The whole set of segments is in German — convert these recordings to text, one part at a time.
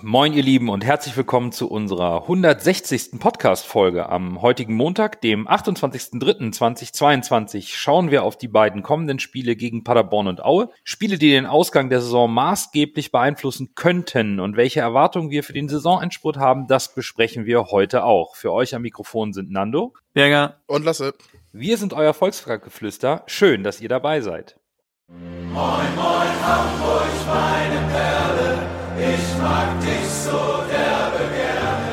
Moin, ihr Lieben, und herzlich willkommen zu unserer 160. Podcast-Folge. Am heutigen Montag, dem 28.03.2022, schauen wir auf die beiden kommenden Spiele gegen Paderborn und Aue. Spiele, die den Ausgang der Saison maßgeblich beeinflussen könnten. Und welche Erwartungen wir für den Saisonendspurt haben, das besprechen wir heute auch. Für euch am Mikrofon sind Nando, Berger und Lasse. Wir sind euer Volksfraggeflüster. Schön, dass ihr dabei seid. Moin, moin, Hamburg, meine Perle. Ich mag dich so derbe gerne,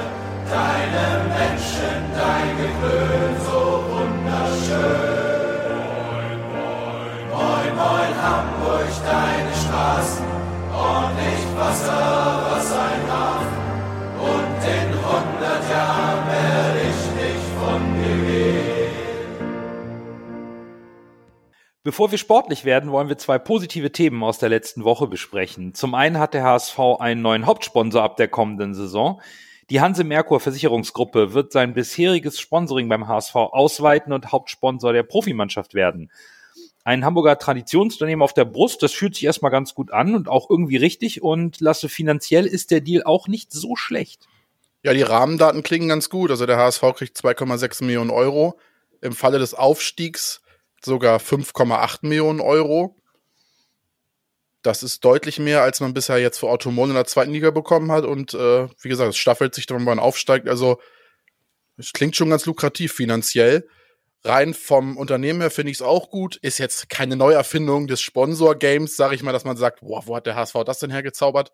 deine Menschen, dein Gewöhn so wunderschön. Moin, moin, moin, moin, Hamburg, deine Straßen, ordentlich Wasser, was ein Hafen. Und Bevor wir sportlich werden, wollen wir zwei positive Themen aus der letzten Woche besprechen. Zum einen hat der HSV einen neuen Hauptsponsor ab der kommenden Saison. Die Hanse Merkur Versicherungsgruppe wird sein bisheriges Sponsoring beim HSV ausweiten und Hauptsponsor der Profimannschaft werden. Ein Hamburger Traditionsunternehmen auf der Brust, das fühlt sich erstmal ganz gut an und auch irgendwie richtig und lasse finanziell ist der Deal auch nicht so schlecht. Ja, die Rahmendaten klingen ganz gut. Also der HSV kriegt 2,6 Millionen Euro. Im Falle des Aufstiegs sogar 5,8 Millionen Euro. Das ist deutlich mehr, als man bisher jetzt für Automol in der zweiten Liga bekommen hat. Und äh, wie gesagt, es staffelt sich, wenn man aufsteigt. Also es klingt schon ganz lukrativ finanziell. Rein vom Unternehmen her finde ich es auch gut. Ist jetzt keine Neuerfindung des Sponsor-Games, sage ich mal, dass man sagt, boah, wo hat der HSV das denn hergezaubert?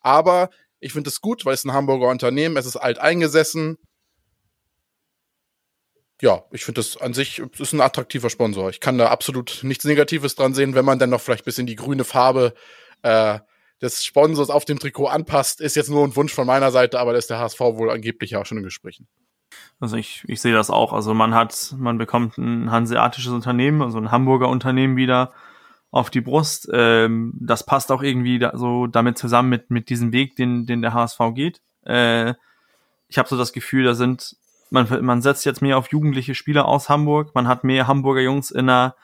Aber ich finde es gut, weil es ein Hamburger Unternehmen, es ist alt eingesessen ja, ich finde das an sich ist ein attraktiver Sponsor. Ich kann da absolut nichts Negatives dran sehen, wenn man dann noch vielleicht bis in die grüne Farbe äh, des Sponsors auf dem Trikot anpasst. Ist jetzt nur ein Wunsch von meiner Seite, aber da ist der HSV wohl angeblich ja auch schon in Gesprächen. Also ich, ich sehe das auch. Also man hat, man bekommt ein hanseatisches Unternehmen, also ein Hamburger Unternehmen wieder auf die Brust. Ähm, das passt auch irgendwie da, so damit zusammen mit, mit diesem Weg, den, den der HSV geht. Äh, ich habe so das Gefühl, da sind man, man setzt jetzt mehr auf jugendliche Spieler aus Hamburg, man hat mehr Hamburger Jungs in der,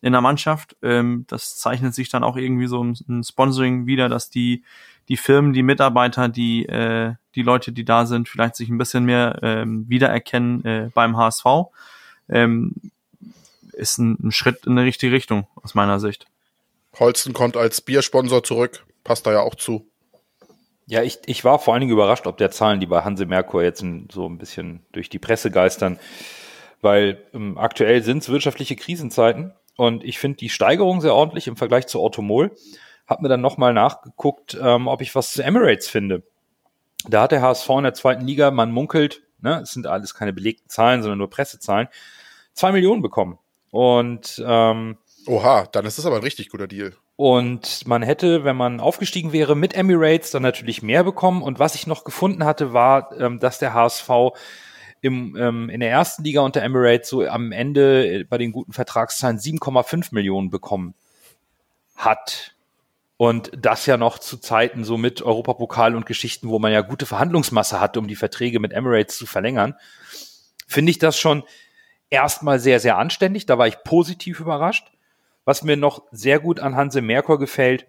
in der Mannschaft. Ähm, das zeichnet sich dann auch irgendwie so im, im, Sponsoring wieder, dass die, die Firmen, die Mitarbeiter, die, äh, die Leute, die da sind, vielleicht sich ein bisschen mehr ähm, wiedererkennen äh, beim HSV. Ähm, ist ein, ein Schritt in die richtige Richtung, aus meiner Sicht. Holsten kommt als Biersponsor zurück, passt da ja auch zu. Ja, ich, ich war vor allen Dingen überrascht, ob der Zahlen, die bei Hanse Merkur jetzt so ein bisschen durch die Presse geistern, weil ähm, aktuell sind es wirtschaftliche Krisenzeiten und ich finde die Steigerung sehr ordentlich im Vergleich zu Automol. Hab mir dann nochmal nachgeguckt, ähm, ob ich was zu Emirates finde. Da hat der HSV in der zweiten Liga, man munkelt, ne, es sind alles keine belegten Zahlen, sondern nur Pressezahlen, zwei Millionen bekommen. Und ähm, Oha, dann ist das aber ein richtig guter Deal. Und man hätte, wenn man aufgestiegen wäre mit Emirates, dann natürlich mehr bekommen. Und was ich noch gefunden hatte, war, ähm, dass der HSV im, ähm, in der ersten Liga unter Emirates so am Ende äh, bei den guten Vertragszahlen 7,5 Millionen bekommen hat. Und das ja noch zu Zeiten so mit Europapokal und Geschichten, wo man ja gute Verhandlungsmasse hatte, um die Verträge mit Emirates zu verlängern, finde ich das schon erstmal sehr, sehr anständig. Da war ich positiv überrascht. Was mir noch sehr gut an Hanse Merkur gefällt,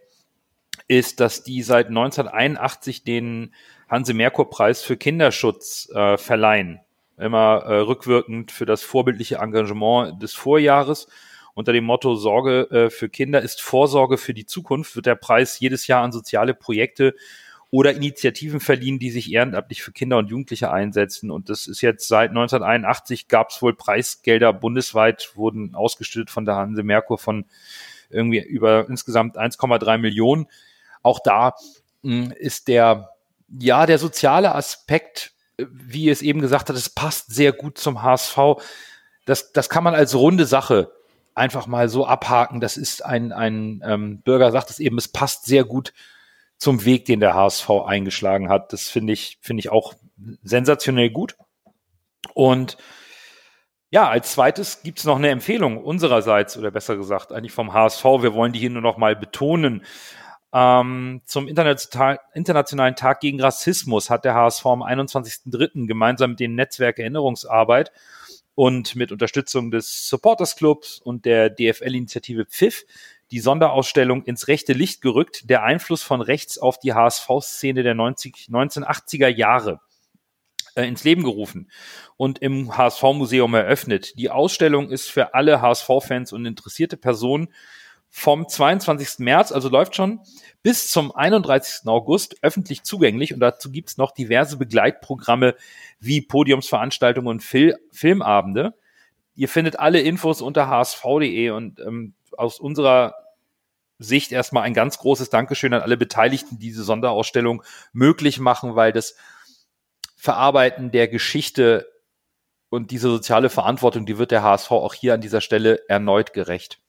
ist, dass die seit 1981 den Hanse Merkur Preis für Kinderschutz äh, verleihen. Immer äh, rückwirkend für das vorbildliche Engagement des Vorjahres. Unter dem Motto Sorge äh, für Kinder ist Vorsorge für die Zukunft wird der Preis jedes Jahr an soziale Projekte oder Initiativen verliehen, die sich ehrenamtlich für Kinder und Jugendliche einsetzen. Und das ist jetzt seit 1981 gab es wohl Preisgelder bundesweit, wurden ausgestellt von der Hanse Merkur von irgendwie über insgesamt 1,3 Millionen. Auch da hm, ist der, ja, der soziale Aspekt, wie es eben gesagt hat, es passt sehr gut zum HSV. Das, das kann man als runde Sache einfach mal so abhaken. Das ist ein, ein ähm, Bürger sagt es eben, es passt sehr gut zum Weg, den der HSV eingeschlagen hat. Das finde ich, finde ich auch sensationell gut. Und ja, als zweites gibt's noch eine Empfehlung unsererseits oder besser gesagt eigentlich vom HSV. Wir wollen die hier nur noch mal betonen. Ähm, zum Internationalen Tag gegen Rassismus hat der HSV am 21.03. gemeinsam mit dem Netzwerk Erinnerungsarbeit und mit Unterstützung des Supporters Clubs und der DFL-Initiative PFIF die Sonderausstellung ins rechte Licht gerückt, der Einfluss von rechts auf die HSV-Szene der 90, 1980er Jahre äh, ins Leben gerufen und im HSV-Museum eröffnet. Die Ausstellung ist für alle HSV-Fans und interessierte Personen vom 22. März, also läuft schon, bis zum 31. August öffentlich zugänglich und dazu gibt's noch diverse Begleitprogramme wie Podiumsveranstaltungen und Fil Filmabende. Ihr findet alle Infos unter hsv.de und ähm, aus unserer Sicht erstmal ein ganz großes Dankeschön an alle Beteiligten, die diese Sonderausstellung möglich machen, weil das Verarbeiten der Geschichte und diese soziale Verantwortung, die wird der HSV auch hier an dieser Stelle erneut gerecht.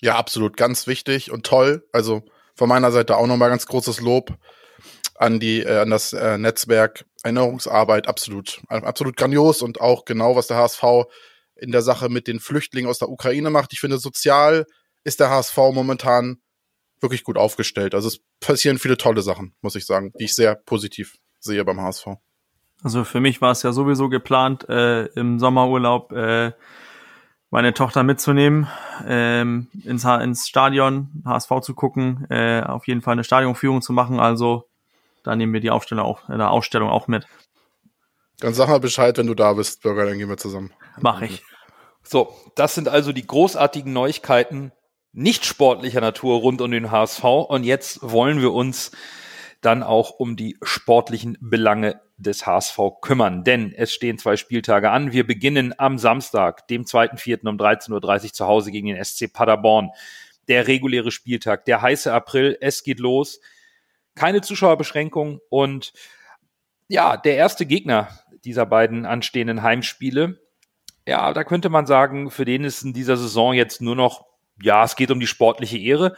Ja, absolut, ganz wichtig und toll. Also von meiner Seite auch nochmal ganz großes Lob an die, äh, an das äh, Netzwerk Erinnerungsarbeit, absolut, absolut grandios und auch genau, was der HSV in der Sache mit den Flüchtlingen aus der Ukraine macht. Ich finde, sozial ist der HSV momentan wirklich gut aufgestellt. Also es passieren viele tolle Sachen, muss ich sagen, die ich sehr positiv sehe beim HSV. Also für mich war es ja sowieso geplant, äh, im Sommerurlaub äh, meine Tochter mitzunehmen, ähm, ins, ins Stadion, HSV zu gucken, äh, auf jeden Fall eine Stadionführung zu machen. Also da nehmen wir die Aufstellung auch, äh, Ausstellung auch mit. Dann sag mal Bescheid, wenn du da bist, Bürger, dann gehen wir zusammen. Mach ich. So, das sind also die großartigen Neuigkeiten nicht sportlicher Natur rund um den HSV. Und jetzt wollen wir uns dann auch um die sportlichen Belange des HSV kümmern. Denn es stehen zwei Spieltage an. Wir beginnen am Samstag, dem 2.4. um 13.30 Uhr zu Hause gegen den SC Paderborn. Der reguläre Spieltag, der heiße April, es geht los. Keine Zuschauerbeschränkung und ja, der erste Gegner dieser beiden anstehenden Heimspiele. Ja, da könnte man sagen, für den ist in dieser Saison jetzt nur noch, ja, es geht um die sportliche Ehre.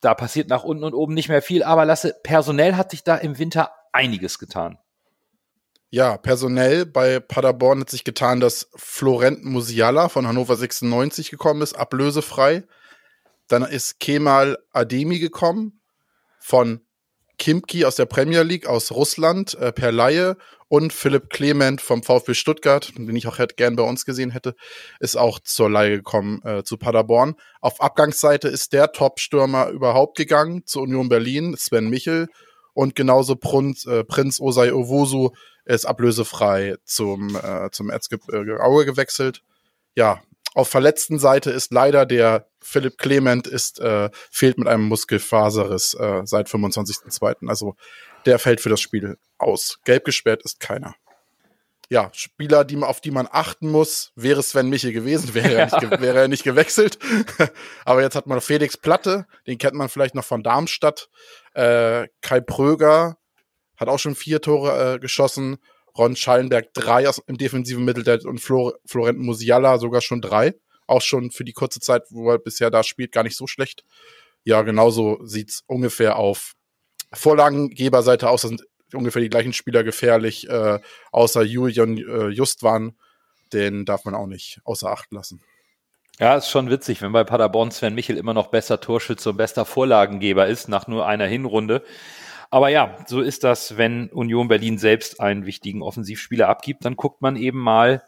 Da passiert nach unten und oben nicht mehr viel, aber Lasse, personell hat sich da im Winter einiges getan. Ja, personell bei Paderborn hat sich getan, dass Florent Musiala von Hannover 96 gekommen ist, ablösefrei. Dann ist Kemal Ademi gekommen von Kimki aus der Premier League aus Russland äh, per Laie und Philipp Clement vom VfB Stuttgart, den ich auch hätte, gern bei uns gesehen hätte, ist auch zur Laie gekommen äh, zu Paderborn. Auf Abgangsseite ist der Top-Stürmer überhaupt gegangen zu Union Berlin, Sven Michel und genauso Prinz, äh, Prinz Osei Owusu ist ablösefrei zum, äh, zum Erzgebirge Aue gewechselt. Ja, auf verletzten Seite ist leider der Philipp Clement ist, äh, fehlt mit einem Muskelfaserriss äh, seit 25.02. Also der fällt für das Spiel aus. Gelb gesperrt ist keiner. Ja, Spieler, die, auf die man achten muss, wäre Sven Michel gewesen, wäre er nicht, wäre er nicht gewechselt. Aber jetzt hat man Felix Platte, den kennt man vielleicht noch von Darmstadt. Äh, Kai Pröger hat auch schon vier Tore äh, geschossen. Ron Schallenberg drei aus, im defensiven Mittelfeld und Flor Florent Musiala sogar schon drei. Auch schon für die kurze Zeit, wo er bisher da spielt, gar nicht so schlecht. Ja, genauso sieht's ungefähr auf Vorlagengeberseite aus. Das sind ungefähr die gleichen Spieler gefährlich, äh, außer Julian äh, Justwan. Den darf man auch nicht außer Acht lassen. Ja, ist schon witzig, wenn bei Paderborn Sven Michel immer noch bester Torschütze und bester Vorlagengeber ist, nach nur einer Hinrunde. Aber ja, so ist das, wenn Union Berlin selbst einen wichtigen Offensivspieler abgibt, dann guckt man eben mal,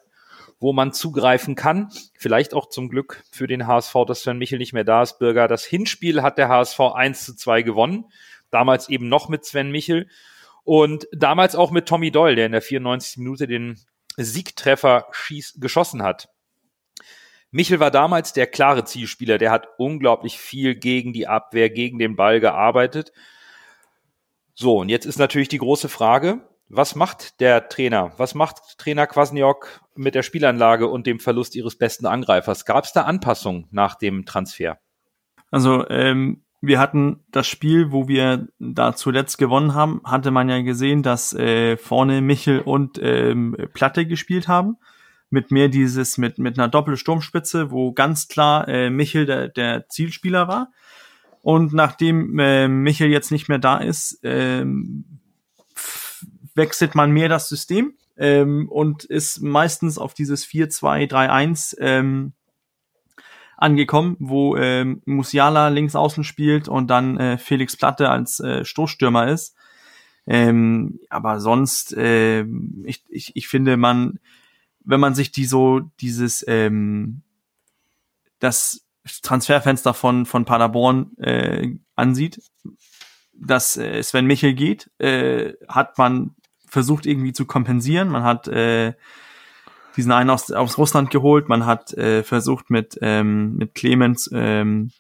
wo man zugreifen kann. Vielleicht auch zum Glück für den HSV, dass Sven Michel nicht mehr da ist, Bürger. Das Hinspiel hat der HSV 1 zu 2 gewonnen. Damals eben noch mit Sven Michel. Und damals auch mit Tommy Doyle, der in der 94. Minute den Siegtreffer schieß, geschossen hat. Michel war damals der klare Zielspieler, der hat unglaublich viel gegen die Abwehr, gegen den Ball gearbeitet. So, und jetzt ist natürlich die große Frage, was macht der Trainer? Was macht Trainer Kwasniok mit der Spielanlage und dem Verlust ihres besten Angreifers? Gab es da Anpassungen nach dem Transfer? Also ähm, wir hatten das Spiel, wo wir da zuletzt gewonnen haben, hatte man ja gesehen, dass äh, vorne Michel und ähm, Platte gespielt haben mit mehr dieses, mit, mit einer Doppelsturmspitze, wo ganz klar äh, Michel der, der Zielspieler war. Und nachdem äh, Michel jetzt nicht mehr da ist, ähm, wechselt man mehr das System ähm, und ist meistens auf dieses 4-2-3-1 ähm, angekommen, wo ähm, Musiala links außen spielt und dann äh, Felix Platte als äh, Stoßstürmer ist. Ähm, aber sonst, äh, ich, ich, ich finde, man wenn man sich die so dieses ähm, das Transferfenster von, von Paderborn äh, ansieht, dass äh, Sven Michel geht, äh, hat man versucht irgendwie zu kompensieren. Man hat äh, diesen einen aus, aus Russland geholt, man hat äh, versucht mit, ähm, mit Clemens ähm,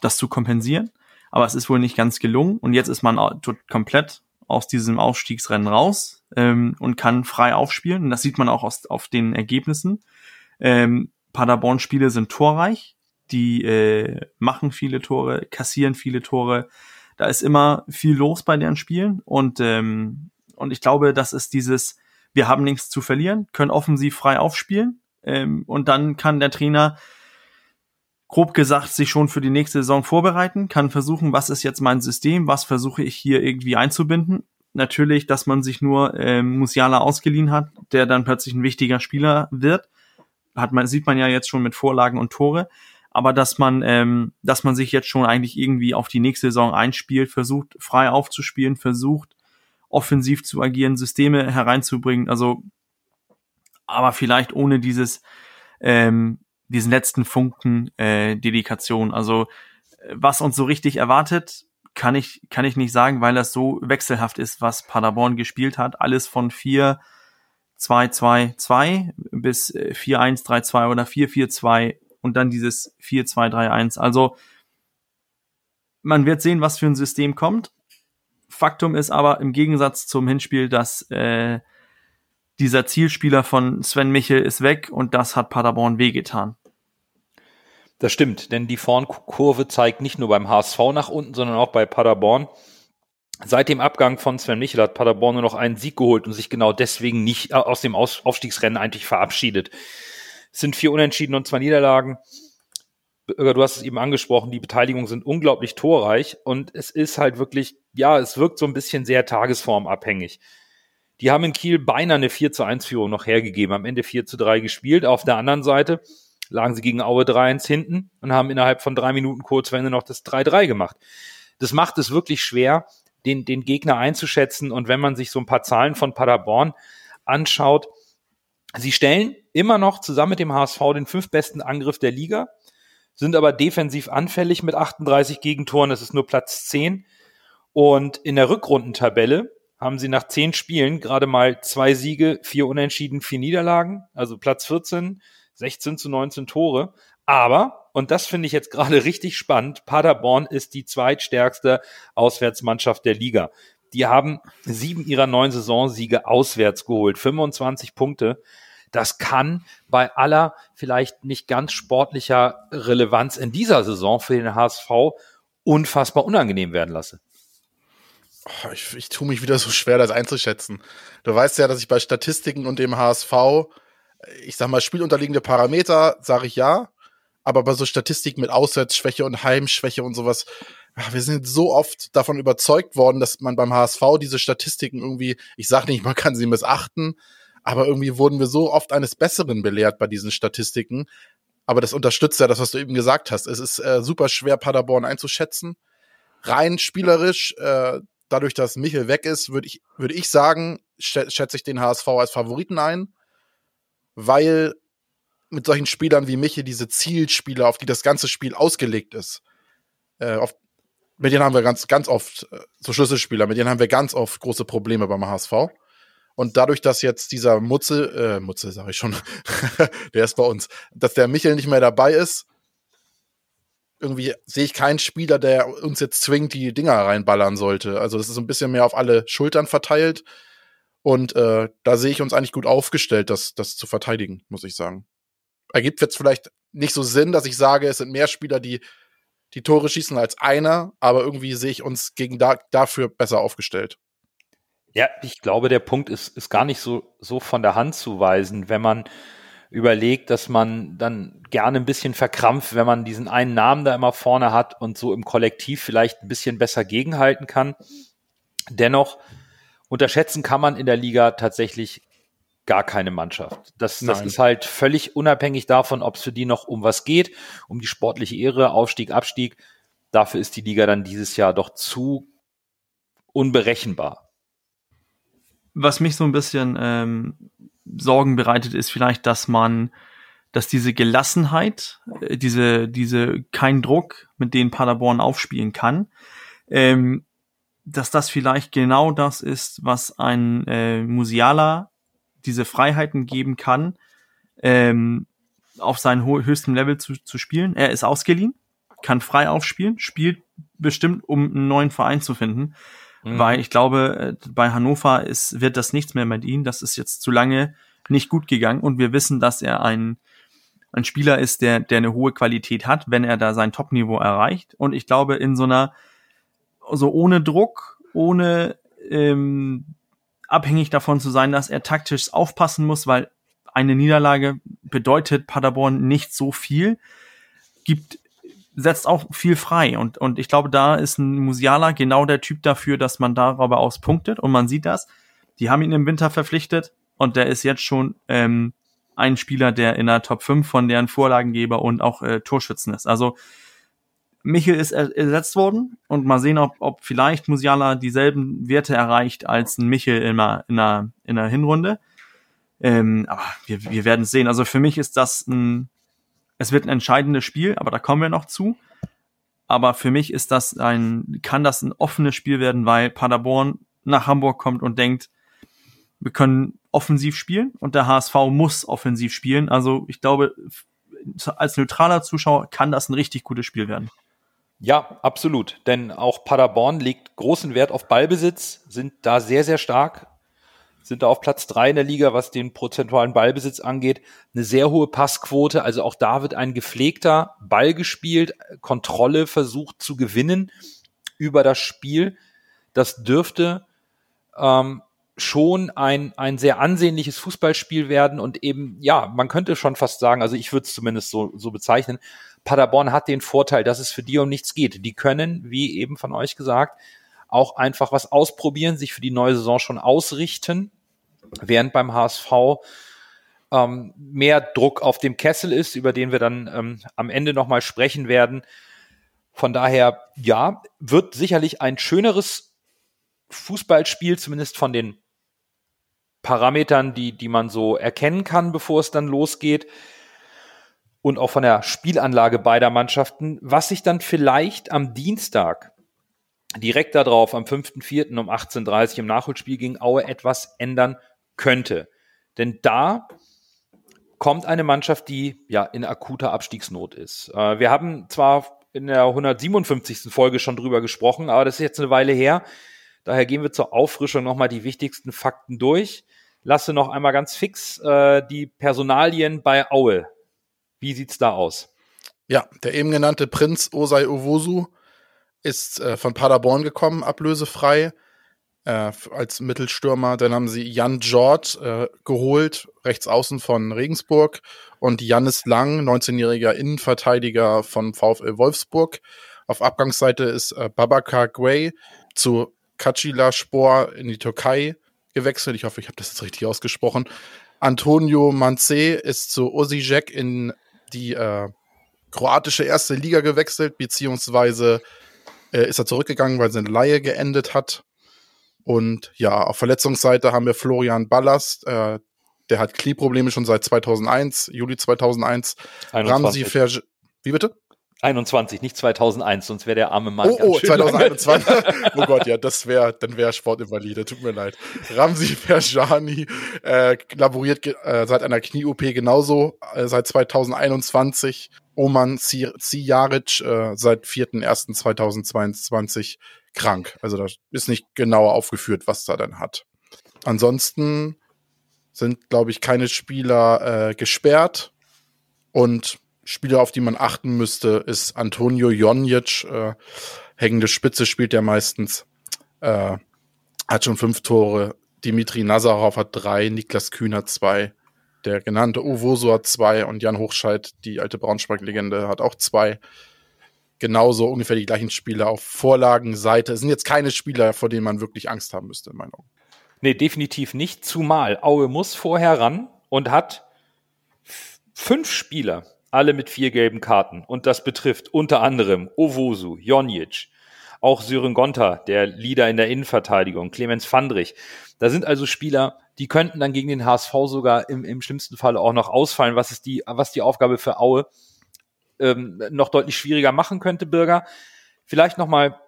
das zu kompensieren, aber es ist wohl nicht ganz gelungen. Und jetzt ist man komplett aus diesem Aufstiegsrennen raus ähm, und kann frei aufspielen. Und das sieht man auch aus, auf den Ergebnissen. Ähm, Paderborn-Spiele sind torreich, die äh, machen viele Tore, kassieren viele Tore, da ist immer viel los bei deren Spielen und ähm, und ich glaube, das ist dieses, wir haben nichts zu verlieren, können offensiv frei aufspielen ähm, und dann kann der Trainer grob gesagt sich schon für die nächste Saison vorbereiten, kann versuchen, was ist jetzt mein System, was versuche ich hier irgendwie einzubinden. Natürlich, dass man sich nur ähm, Musiala ausgeliehen hat, der dann plötzlich ein wichtiger Spieler wird, hat man sieht man ja jetzt schon mit Vorlagen und Tore aber dass man, ähm, dass man sich jetzt schon eigentlich irgendwie auf die nächste Saison einspielt, versucht frei aufzuspielen, versucht offensiv zu agieren, Systeme hereinzubringen, also aber vielleicht ohne dieses ähm, diesen letzten Funken äh, Dedikation. Also was uns so richtig erwartet, kann ich kann ich nicht sagen, weil das so wechselhaft ist, was Paderborn gespielt hat. Alles von vier 2-2-2 bis 4-1-3-2 oder 4-4-2 und dann dieses 4-2-3-1. Also man wird sehen, was für ein System kommt. Faktum ist aber im Gegensatz zum Hinspiel, dass äh, dieser Zielspieler von Sven Michel ist weg und das hat Paderborn wehgetan. Das stimmt, denn die Vornkurve zeigt nicht nur beim HSV nach unten, sondern auch bei Paderborn. Seit dem Abgang von Sven Michel hat Paderborn nur noch einen Sieg geholt und sich genau deswegen nicht aus dem Aufstiegsrennen eigentlich verabschiedet. Es sind vier Unentschieden und zwei Niederlagen. Du hast es eben angesprochen, die Beteiligungen sind unglaublich torreich und es ist halt wirklich, ja, es wirkt so ein bisschen sehr tagesformabhängig. Die haben in Kiel beinahe eine 4 zu 1 Führung noch hergegeben, am Ende 4 zu 3 gespielt. Auf der anderen Seite lagen sie gegen Aue 3-1 hinten und haben innerhalb von drei Minuten Kurzwende noch das 3-3 gemacht. Das macht es wirklich schwer, den, den Gegner einzuschätzen. Und wenn man sich so ein paar Zahlen von Paderborn anschaut, Sie stellen immer noch zusammen mit dem HSV den fünftbesten Angriff der Liga, sind aber defensiv anfällig mit 38 Gegentoren. Das ist nur Platz 10. Und in der Rückrundentabelle haben sie nach zehn Spielen gerade mal zwei Siege, vier Unentschieden, vier Niederlagen, also Platz 14, 16 zu 19 Tore. Aber, und das finde ich jetzt gerade richtig spannend, Paderborn ist die zweitstärkste Auswärtsmannschaft der Liga. Die haben sieben ihrer neun Saisonsiege auswärts geholt, 25 Punkte. Das kann bei aller vielleicht nicht ganz sportlicher Relevanz in dieser Saison für den HSV unfassbar unangenehm werden lassen. Oh, ich, ich tue mich wieder so schwer, das einzuschätzen. Du weißt ja, dass ich bei Statistiken und dem HSV, ich sag mal, spielunterliegende Parameter, sage ich ja, aber bei so Statistiken mit Auswärtsschwäche und Heimschwäche und sowas, wir sind so oft davon überzeugt worden, dass man beim HSV diese Statistiken irgendwie, ich sage nicht, man kann sie missachten, aber irgendwie wurden wir so oft eines Besseren belehrt bei diesen Statistiken. Aber das unterstützt ja das, was du eben gesagt hast. Es ist äh, super schwer, Paderborn einzuschätzen. Rein spielerisch, äh, dadurch, dass Michel weg ist, würde ich, würde ich sagen, schätze ich den HSV als Favoriten ein, weil mit solchen Spielern wie Michel diese Zielspieler, auf die das ganze Spiel ausgelegt ist, äh, auf mit denen haben wir ganz, ganz oft, äh, so Schlüsselspieler, mit denen haben wir ganz oft große Probleme beim HSV. Und dadurch, dass jetzt dieser Mutze, äh, Mutze sage ich schon, der ist bei uns, dass der Michel nicht mehr dabei ist, irgendwie sehe ich keinen Spieler, der uns jetzt zwingend die Dinger reinballern sollte. Also das ist ein bisschen mehr auf alle Schultern verteilt. Und äh, da sehe ich uns eigentlich gut aufgestellt, das, das zu verteidigen, muss ich sagen. Ergibt jetzt vielleicht nicht so Sinn, dass ich sage, es sind mehr Spieler, die die Tore schießen als einer, aber irgendwie sehe ich uns gegen da, dafür besser aufgestellt. Ja, ich glaube, der Punkt ist, ist gar nicht so, so von der Hand zu weisen, wenn man überlegt, dass man dann gerne ein bisschen verkrampft, wenn man diesen einen Namen da immer vorne hat und so im Kollektiv vielleicht ein bisschen besser gegenhalten kann. Dennoch unterschätzen kann man in der Liga tatsächlich gar keine Mannschaft. Das, das ist halt völlig unabhängig davon, ob es für die noch um was geht, um die sportliche Ehre, Aufstieg, Abstieg. Dafür ist die Liga dann dieses Jahr doch zu unberechenbar. Was mich so ein bisschen ähm, Sorgen bereitet, ist vielleicht, dass man dass diese Gelassenheit, äh, diese, diese kein Druck, mit denen Paderborn aufspielen kann, ähm, dass das vielleicht genau das ist, was ein äh, Musiala diese Freiheiten geben kann, ähm, auf seinem höchsten Level zu, zu spielen. Er ist ausgeliehen, kann frei aufspielen, spielt bestimmt, um einen neuen Verein zu finden. Mhm. Weil ich glaube, äh, bei Hannover ist, wird das nichts mehr mit ihm. Das ist jetzt zu lange nicht gut gegangen und wir wissen, dass er ein, ein Spieler ist, der, der eine hohe Qualität hat, wenn er da sein Top-Niveau erreicht. Und ich glaube, in so einer, so ohne Druck, ohne ähm, abhängig davon zu sein, dass er taktisch aufpassen muss, weil eine Niederlage bedeutet Paderborn nicht so viel, gibt setzt auch viel frei und und ich glaube, da ist ein Musiala genau der Typ dafür, dass man darüber aus punktet und man sieht das. Die haben ihn im Winter verpflichtet und der ist jetzt schon ähm, ein Spieler, der in der Top 5 von deren Vorlagengeber und auch äh, Torschützen ist. Also Michel ist ersetzt worden und mal sehen, ob, ob vielleicht Musiala dieselben Werte erreicht als ein Michel in einer, in einer, in einer Hinrunde. Ähm, aber wir, wir werden es sehen. Also für mich ist das ein, es wird ein entscheidendes Spiel, aber da kommen wir noch zu. Aber für mich ist das ein, kann das ein offenes Spiel werden, weil Paderborn nach Hamburg kommt und denkt, wir können offensiv spielen und der HSV muss offensiv spielen. Also ich glaube, als neutraler Zuschauer kann das ein richtig gutes Spiel werden. Ja, absolut. Denn auch Paderborn legt großen Wert auf Ballbesitz, sind da sehr, sehr stark, sind da auf Platz drei in der Liga, was den prozentualen Ballbesitz angeht. Eine sehr hohe Passquote. Also auch da wird ein gepflegter Ball gespielt, Kontrolle versucht zu gewinnen über das Spiel. Das dürfte ähm, schon ein, ein sehr ansehnliches Fußballspiel werden und eben, ja, man könnte schon fast sagen, also ich würde es zumindest so, so bezeichnen, Paderborn hat den Vorteil, dass es für die um nichts geht. Die können, wie eben von euch gesagt, auch einfach was ausprobieren, sich für die neue Saison schon ausrichten, während beim HSV ähm, mehr Druck auf dem Kessel ist, über den wir dann ähm, am Ende nochmal sprechen werden. Von daher, ja, wird sicherlich ein schöneres Fußballspiel, zumindest von den Parametern, die, die man so erkennen kann, bevor es dann losgeht und auch von der Spielanlage beider Mannschaften, was sich dann vielleicht am Dienstag direkt darauf, am 5.4. um 18.30 Uhr im Nachholspiel gegen Aue etwas ändern könnte. Denn da kommt eine Mannschaft, die ja in akuter Abstiegsnot ist. Äh, wir haben zwar in der 157. Folge schon drüber gesprochen, aber das ist jetzt eine Weile her. Daher gehen wir zur Auffrischung nochmal die wichtigsten Fakten durch. Lasse noch einmal ganz fix äh, die Personalien bei Aue wie sieht's da aus? Ja, der eben genannte Prinz Osei Owosu ist äh, von Paderborn gekommen, ablösefrei äh, als Mittelstürmer. Dann haben sie Jan George äh, geholt, rechts außen von Regensburg und Jannis Lang, 19-jähriger Innenverteidiger von VfL Wolfsburg. Auf Abgangsseite ist äh, Babakar Guay zu Kacila Spor in die Türkei gewechselt. Ich hoffe, ich habe das jetzt richtig ausgesprochen. Antonio Manze ist zu Osijek in die äh, kroatische erste Liga gewechselt, beziehungsweise äh, ist er zurückgegangen, weil seine Laie geendet hat. Und ja, auf Verletzungsseite haben wir Florian Ballast, äh, der hat Knieprobleme schon seit 2001, Juli 2001. 21. Ramsi Ferg Wie bitte? 21, nicht 2001, sonst wäre der arme Mann. Oh, oh 2021. oh Gott, ja, das wäre, dann wäre Sportinvalide, tut mir leid. Ramsi Ferjani äh, laboriert äh, seit einer Knie-OP genauso äh, seit 2021. Oman Zijaric äh, seit 4.1.2022 krank. Also da ist nicht genauer aufgeführt, was er dann hat. Ansonsten sind, glaube ich, keine Spieler äh, gesperrt und Spieler, auf die man achten müsste, ist Antonio Jonic. Äh, hängende Spitze spielt er meistens. Äh, hat schon fünf Tore. Dimitri Nazarov hat drei, Niklas Kühn hat zwei. Der genannte Uwoso hat zwei und Jan Hochscheid, die alte Braunschweig-Legende, hat auch zwei. Genauso ungefähr die gleichen Spieler auf Vorlagenseite. Es sind jetzt keine Spieler, vor denen man wirklich Angst haben müsste, in meinen Augen. Nee, definitiv nicht. Zumal Aue muss vorher ran und hat fünf Spieler, alle mit vier gelben Karten. Und das betrifft unter anderem Owosu, Jonic, auch Sören Gonta, der Leader in der Innenverteidigung, Clemens Fandrich. Da sind also Spieler, Die könnten dann gegen den HSV sogar im, im schlimmsten Fall auch noch ausfallen, was ist die, was die Aufgabe für Aue ähm, noch deutlich schwieriger machen könnte, Bürger. Vielleicht nochmal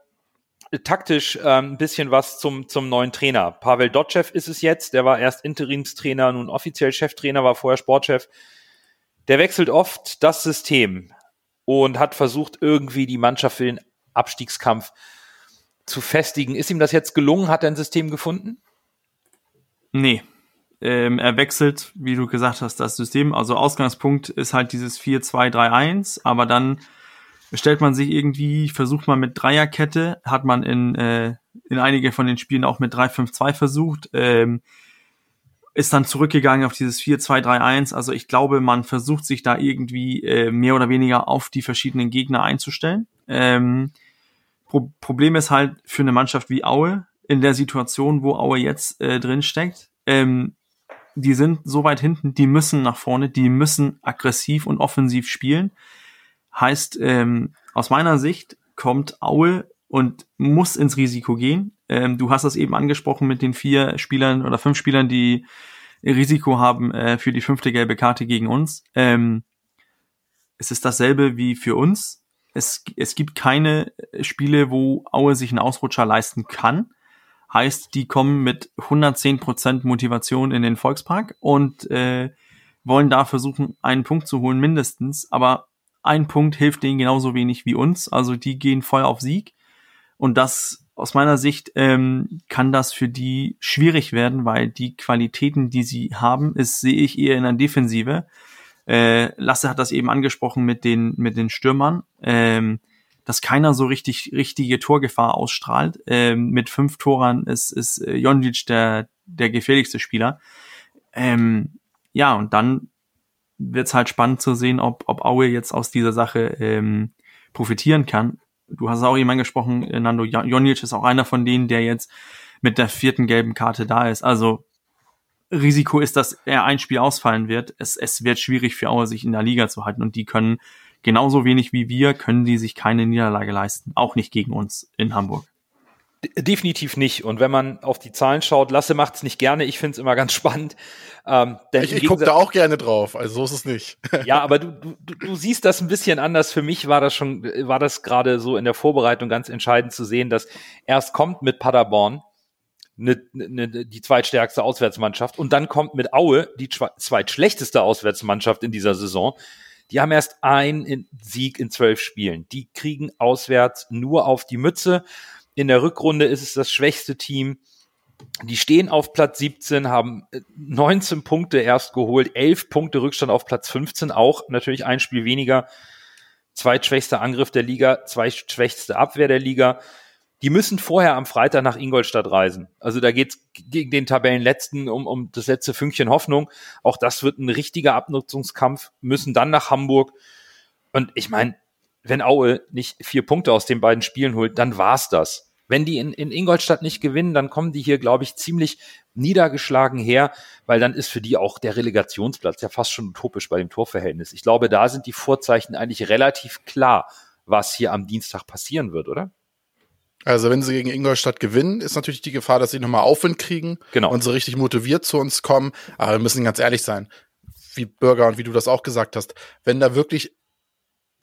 taktisch ähm, ein bisschen was zum, zum neuen Trainer. Pavel Dotschew ist es jetzt, der war erst Interimstrainer, nun offiziell Cheftrainer, war vorher Sportchef. Der wechselt oft das System und hat versucht, irgendwie die Mannschaft für den Abstiegskampf zu festigen. Ist ihm das jetzt gelungen? Hat er ein System gefunden? Nee. Ähm, er wechselt, wie du gesagt hast, das System. Also Ausgangspunkt ist halt dieses 4-2-3-1, aber dann stellt man sich irgendwie, versucht man mit Dreierkette, hat man in, äh, in einige von den Spielen auch mit 3-5-2 versucht, ähm, ist dann zurückgegangen auf dieses 4-2-3-1. Also ich glaube, man versucht sich da irgendwie äh, mehr oder weniger auf die verschiedenen Gegner einzustellen. Ähm, Pro Problem ist halt für eine Mannschaft wie Aue, in der Situation, wo Aue jetzt äh, drin steckt, ähm, die sind so weit hinten, die müssen nach vorne, die müssen aggressiv und offensiv spielen. Heißt, ähm, aus meiner Sicht kommt Aue und muss ins Risiko gehen. Ähm, du hast das eben angesprochen mit den vier Spielern oder fünf Spielern, die Risiko haben äh, für die fünfte gelbe Karte gegen uns. Ähm, es ist dasselbe wie für uns. Es, es gibt keine Spiele, wo Aue sich einen Ausrutscher leisten kann. Heißt, die kommen mit 110% Motivation in den Volkspark und äh, wollen da versuchen, einen Punkt zu holen, mindestens. Aber ein Punkt hilft denen genauso wenig wie uns. Also die gehen voll auf Sieg. Und das aus meiner Sicht ähm, kann das für die schwierig werden, weil die Qualitäten, die sie haben, ist, sehe ich eher in der Defensive. Äh, Lasse hat das eben angesprochen mit den, mit den Stürmern, ähm, dass keiner so richtig richtige Torgefahr ausstrahlt. Ähm, mit fünf Toren ist, ist äh, Jonic der, der gefährlichste Spieler. Ähm, ja, und dann wird es halt spannend zu sehen, ob, ob Aue jetzt aus dieser Sache ähm, profitieren kann. Du hast auch eben angesprochen, Nando Jonic ist auch einer von denen, der jetzt mit der vierten gelben Karte da ist. Also Risiko ist, dass er ein Spiel ausfallen wird. Es, es wird schwierig für Aue, sich in der Liga zu halten. Und die können genauso wenig wie wir, können die sich keine Niederlage leisten. Auch nicht gegen uns in Hamburg. Definitiv nicht. Und wenn man auf die Zahlen schaut, Lasse macht es nicht gerne. Ich finde es immer ganz spannend. Ähm, denn ich ich gucke da auch gerne drauf. Also so ist es nicht. ja, aber du, du, du siehst das ein bisschen anders. Für mich war das schon, war das gerade so in der Vorbereitung ganz entscheidend zu sehen, dass erst kommt mit Paderborn eine, eine, die zweitstärkste Auswärtsmannschaft und dann kommt mit Aue die zweitschlechteste Auswärtsmannschaft in dieser Saison. Die haben erst einen Sieg in zwölf Spielen. Die kriegen auswärts nur auf die Mütze. In der Rückrunde ist es das schwächste Team. Die stehen auf Platz 17, haben 19 Punkte erst geholt, 11 Punkte Rückstand auf Platz 15, auch natürlich ein Spiel weniger. Zweitschwächster Angriff der Liga, zweitschwächste Abwehr der Liga. Die müssen vorher am Freitag nach Ingolstadt reisen. Also da geht's gegen den Tabellenletzten um, um das letzte Fünkchen Hoffnung. Auch das wird ein richtiger Abnutzungskampf, müssen dann nach Hamburg. Und ich meine, wenn Aue nicht vier Punkte aus den beiden Spielen holt, dann war's das. Wenn die in, in Ingolstadt nicht gewinnen, dann kommen die hier, glaube ich, ziemlich niedergeschlagen her, weil dann ist für die auch der Relegationsplatz ja fast schon utopisch bei dem Torverhältnis. Ich glaube, da sind die Vorzeichen eigentlich relativ klar, was hier am Dienstag passieren wird, oder? Also wenn sie gegen Ingolstadt gewinnen, ist natürlich die Gefahr, dass sie nochmal Aufwind kriegen genau. und so richtig motiviert zu uns kommen. Aber wir müssen ganz ehrlich sein, wie Bürger und wie du das auch gesagt hast, wenn da wirklich,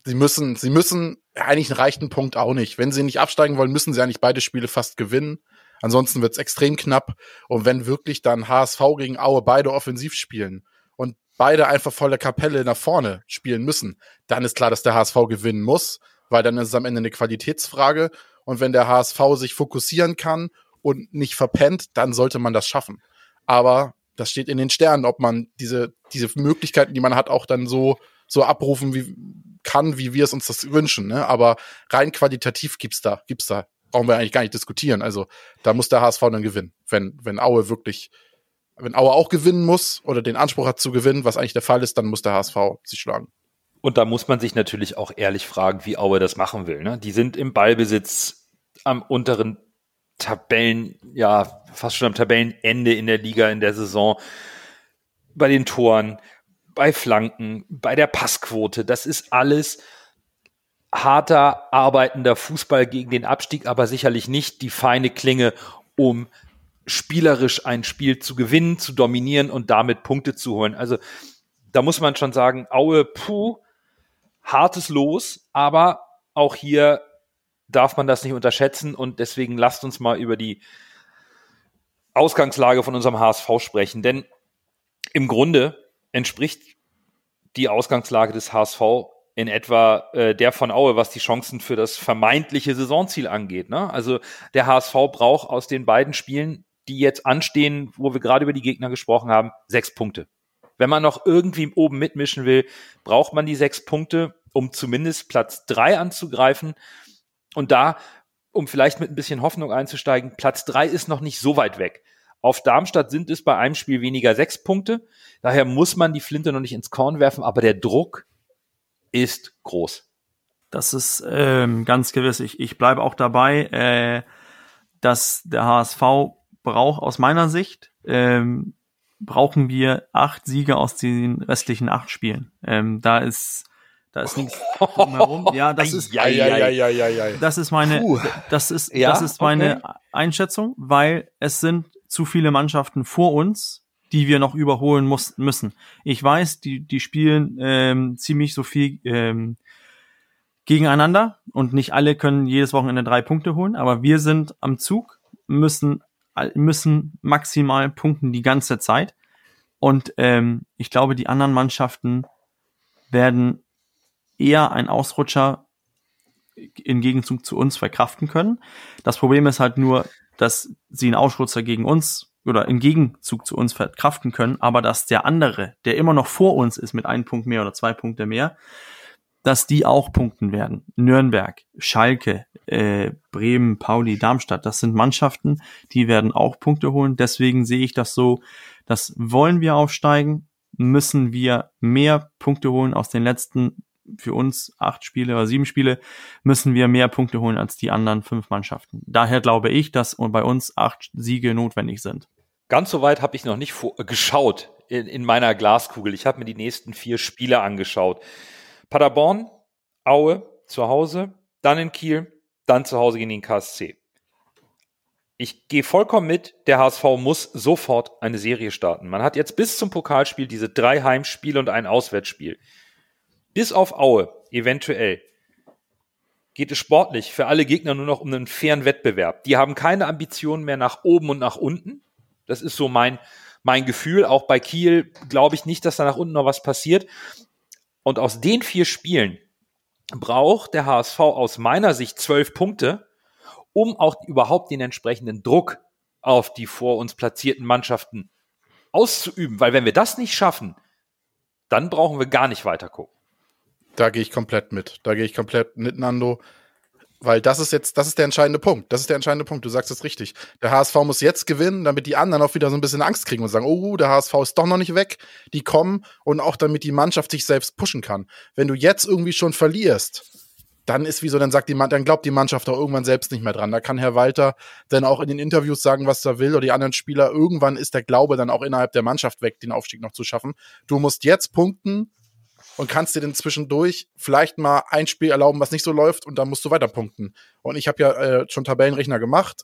sie müssen, sie müssen, eigentlich reicht ein Punkt auch nicht. Wenn sie nicht absteigen wollen, müssen sie eigentlich beide Spiele fast gewinnen. Ansonsten wird es extrem knapp. Und wenn wirklich dann HSV gegen Aue beide offensiv spielen und beide einfach volle Kapelle nach vorne spielen müssen, dann ist klar, dass der HSV gewinnen muss, weil dann ist es am Ende eine Qualitätsfrage und wenn der HSV sich fokussieren kann und nicht verpennt, dann sollte man das schaffen. Aber das steht in den Sternen, ob man diese, diese Möglichkeiten, die man hat, auch dann so, so abrufen wie, kann, wie wir es uns das wünschen. Ne? Aber rein qualitativ gibt's da, gibt's da. Brauchen wir eigentlich gar nicht diskutieren. Also da muss der HSV dann gewinnen. Wenn, wenn Aue wirklich, wenn Aue auch gewinnen muss oder den Anspruch hat zu gewinnen, was eigentlich der Fall ist, dann muss der HSV sich schlagen. Und da muss man sich natürlich auch ehrlich fragen, wie Aue das machen will. Ne? Die sind im Ballbesitz am unteren Tabellen, ja, fast schon am Tabellenende in der Liga in der Saison. Bei den Toren, bei Flanken, bei der Passquote. Das ist alles harter, arbeitender Fußball gegen den Abstieg, aber sicherlich nicht die feine Klinge, um spielerisch ein Spiel zu gewinnen, zu dominieren und damit Punkte zu holen. Also da muss man schon sagen, Aue, puh, hartes Los, aber auch hier darf man das nicht unterschätzen und deswegen lasst uns mal über die Ausgangslage von unserem HSV sprechen, denn im Grunde entspricht die Ausgangslage des HSV in etwa äh, der von Aue, was die Chancen für das vermeintliche Saisonziel angeht. Ne? Also der HSV braucht aus den beiden Spielen, die jetzt anstehen, wo wir gerade über die Gegner gesprochen haben, sechs Punkte. Wenn man noch irgendwie oben mitmischen will, braucht man die sechs Punkte, um zumindest Platz drei anzugreifen. Und da, um vielleicht mit ein bisschen Hoffnung einzusteigen, Platz drei ist noch nicht so weit weg. Auf Darmstadt sind es bei einem Spiel weniger sechs Punkte. Daher muss man die Flinte noch nicht ins Korn werfen, aber der Druck ist groß. Das ist ähm, ganz gewiss. Ich, ich bleibe auch dabei, äh, dass der HSV braucht aus meiner Sicht, ähm, brauchen wir acht Siege aus den restlichen acht Spielen. Ähm, da ist da ist nichts drumherum. Ja, das ist, Ja, ja, ja, ja, ja, ja. das ist meine, Puh. das ist, Ja, das ist meine okay. Einschätzung, weil es sind zu viele Mannschaften vor uns, die wir noch überholen muss, müssen. Ich weiß, die, die spielen ähm, ziemlich so viel ähm, gegeneinander und nicht alle können jedes Wochenende drei Punkte holen, aber wir sind am Zug, müssen, müssen maximal punkten die ganze Zeit. Und ähm, ich glaube, die anderen Mannschaften werden eher ein Ausrutscher im Gegenzug zu uns verkraften können. Das Problem ist halt nur, dass sie einen Ausrutscher gegen uns oder im Gegenzug zu uns verkraften können, aber dass der andere, der immer noch vor uns ist mit einem Punkt mehr oder zwei Punkte mehr, dass die auch punkten werden. Nürnberg, Schalke, äh, Bremen, Pauli, Darmstadt, das sind Mannschaften, die werden auch Punkte holen. Deswegen sehe ich das so, dass wollen wir aufsteigen, müssen wir mehr Punkte holen aus den letzten für uns acht Spiele oder sieben Spiele, müssen wir mehr Punkte holen als die anderen fünf Mannschaften. Daher glaube ich, dass bei uns acht Siege notwendig sind. Ganz so weit habe ich noch nicht vor, geschaut in, in meiner Glaskugel. Ich habe mir die nächsten vier Spiele angeschaut. Paderborn, Aue zu Hause, dann in Kiel, dann zu Hause gegen den KSC. Ich gehe vollkommen mit, der HSV muss sofort eine Serie starten. Man hat jetzt bis zum Pokalspiel diese drei Heimspiele und ein Auswärtsspiel. Bis auf Aue, eventuell, geht es sportlich für alle Gegner nur noch um einen fairen Wettbewerb. Die haben keine Ambitionen mehr nach oben und nach unten. Das ist so mein, mein Gefühl. Auch bei Kiel glaube ich nicht, dass da nach unten noch was passiert. Und aus den vier Spielen braucht der HSV aus meiner Sicht zwölf Punkte, um auch überhaupt den entsprechenden Druck auf die vor uns platzierten Mannschaften auszuüben. Weil wenn wir das nicht schaffen, dann brauchen wir gar nicht weiter gucken. Da gehe ich komplett mit. Da gehe ich komplett mit, Nando. Weil das ist jetzt, das ist der entscheidende Punkt. Das ist der entscheidende Punkt. Du sagst es richtig. Der HSV muss jetzt gewinnen, damit die anderen auch wieder so ein bisschen Angst kriegen und sagen, oh, der HSV ist doch noch nicht weg. Die kommen und auch damit die Mannschaft sich selbst pushen kann. Wenn du jetzt irgendwie schon verlierst, dann ist wie so, dann sagt die dann glaubt die Mannschaft auch irgendwann selbst nicht mehr dran. Da kann Herr Walter dann auch in den Interviews sagen, was er will oder die anderen Spieler. Irgendwann ist der Glaube dann auch innerhalb der Mannschaft weg, den Aufstieg noch zu schaffen. Du musst jetzt punkten und kannst dir dann zwischendurch vielleicht mal ein Spiel erlauben, was nicht so läuft und dann musst du weiter punkten. Und ich habe ja äh, schon Tabellenrechner gemacht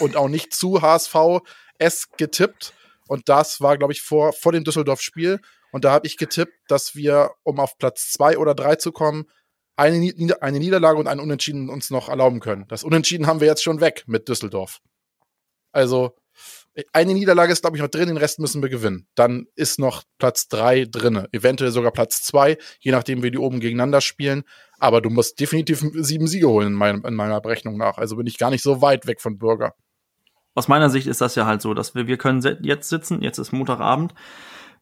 und auch nicht zu HSV-S getippt. Und das war, glaube ich, vor, vor dem Düsseldorf-Spiel. Und da habe ich getippt, dass wir, um auf Platz zwei oder drei zu kommen, eine, Nieder eine Niederlage und einen Unentschieden uns noch erlauben können. Das Unentschieden haben wir jetzt schon weg mit Düsseldorf. Also eine Niederlage ist, glaube ich, noch drin, den Rest müssen wir gewinnen. Dann ist noch Platz drei drinne, eventuell sogar Platz zwei, je nachdem, wie die oben gegeneinander spielen. Aber du musst definitiv sieben Siege holen in, mein, in meiner Berechnung nach. Also bin ich gar nicht so weit weg von Bürger. Aus meiner Sicht ist das ja halt so, dass wir, wir können jetzt sitzen, jetzt ist Montagabend,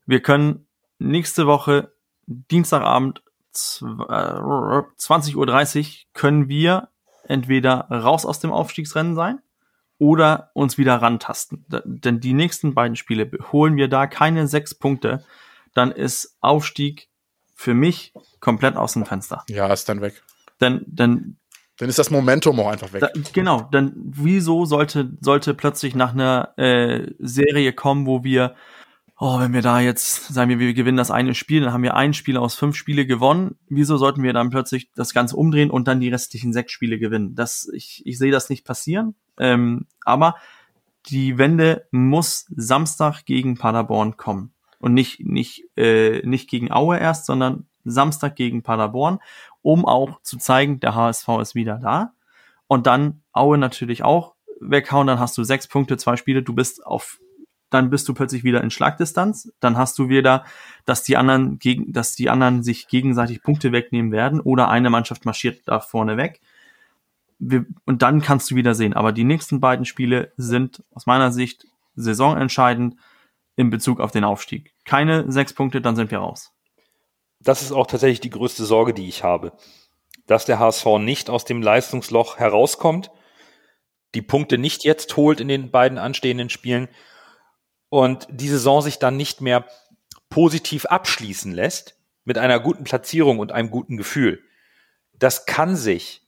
wir können nächste Woche, Dienstagabend, 20.30 Uhr, können wir entweder raus aus dem Aufstiegsrennen sein oder uns wieder rantasten. Denn die nächsten beiden Spiele holen wir da keine sechs Punkte, dann ist Aufstieg für mich komplett aus dem Fenster. Ja, ist dann weg. Denn, denn dann ist das Momentum auch einfach weg. Da, genau, dann wieso sollte sollte plötzlich nach einer äh, Serie kommen, wo wir oh, wenn wir da jetzt sagen wir, wir gewinnen das eine Spiel, dann haben wir ein Spiel aus fünf Spiele gewonnen. Wieso sollten wir dann plötzlich das Ganze umdrehen und dann die restlichen sechs Spiele gewinnen? Das ich ich sehe das nicht passieren. Ähm, aber die Wende muss Samstag gegen Paderborn kommen. Und nicht, nicht, äh, nicht gegen Aue erst, sondern Samstag gegen Paderborn, um auch zu zeigen, der HSV ist wieder da. Und dann Aue natürlich auch weghauen, dann hast du sechs Punkte, zwei Spiele, du bist auf, dann bist du plötzlich wieder in Schlagdistanz, dann hast du wieder, dass die anderen gegen, dass die anderen sich gegenseitig Punkte wegnehmen werden oder eine Mannschaft marschiert da vorne weg. Wir, und dann kannst du wieder sehen. Aber die nächsten beiden Spiele sind aus meiner Sicht saisonentscheidend in Bezug auf den Aufstieg. Keine sechs Punkte, dann sind wir raus. Das ist auch tatsächlich die größte Sorge, die ich habe. Dass der HSV nicht aus dem Leistungsloch herauskommt, die Punkte nicht jetzt holt in den beiden anstehenden Spielen und die Saison sich dann nicht mehr positiv abschließen lässt mit einer guten Platzierung und einem guten Gefühl. Das kann sich,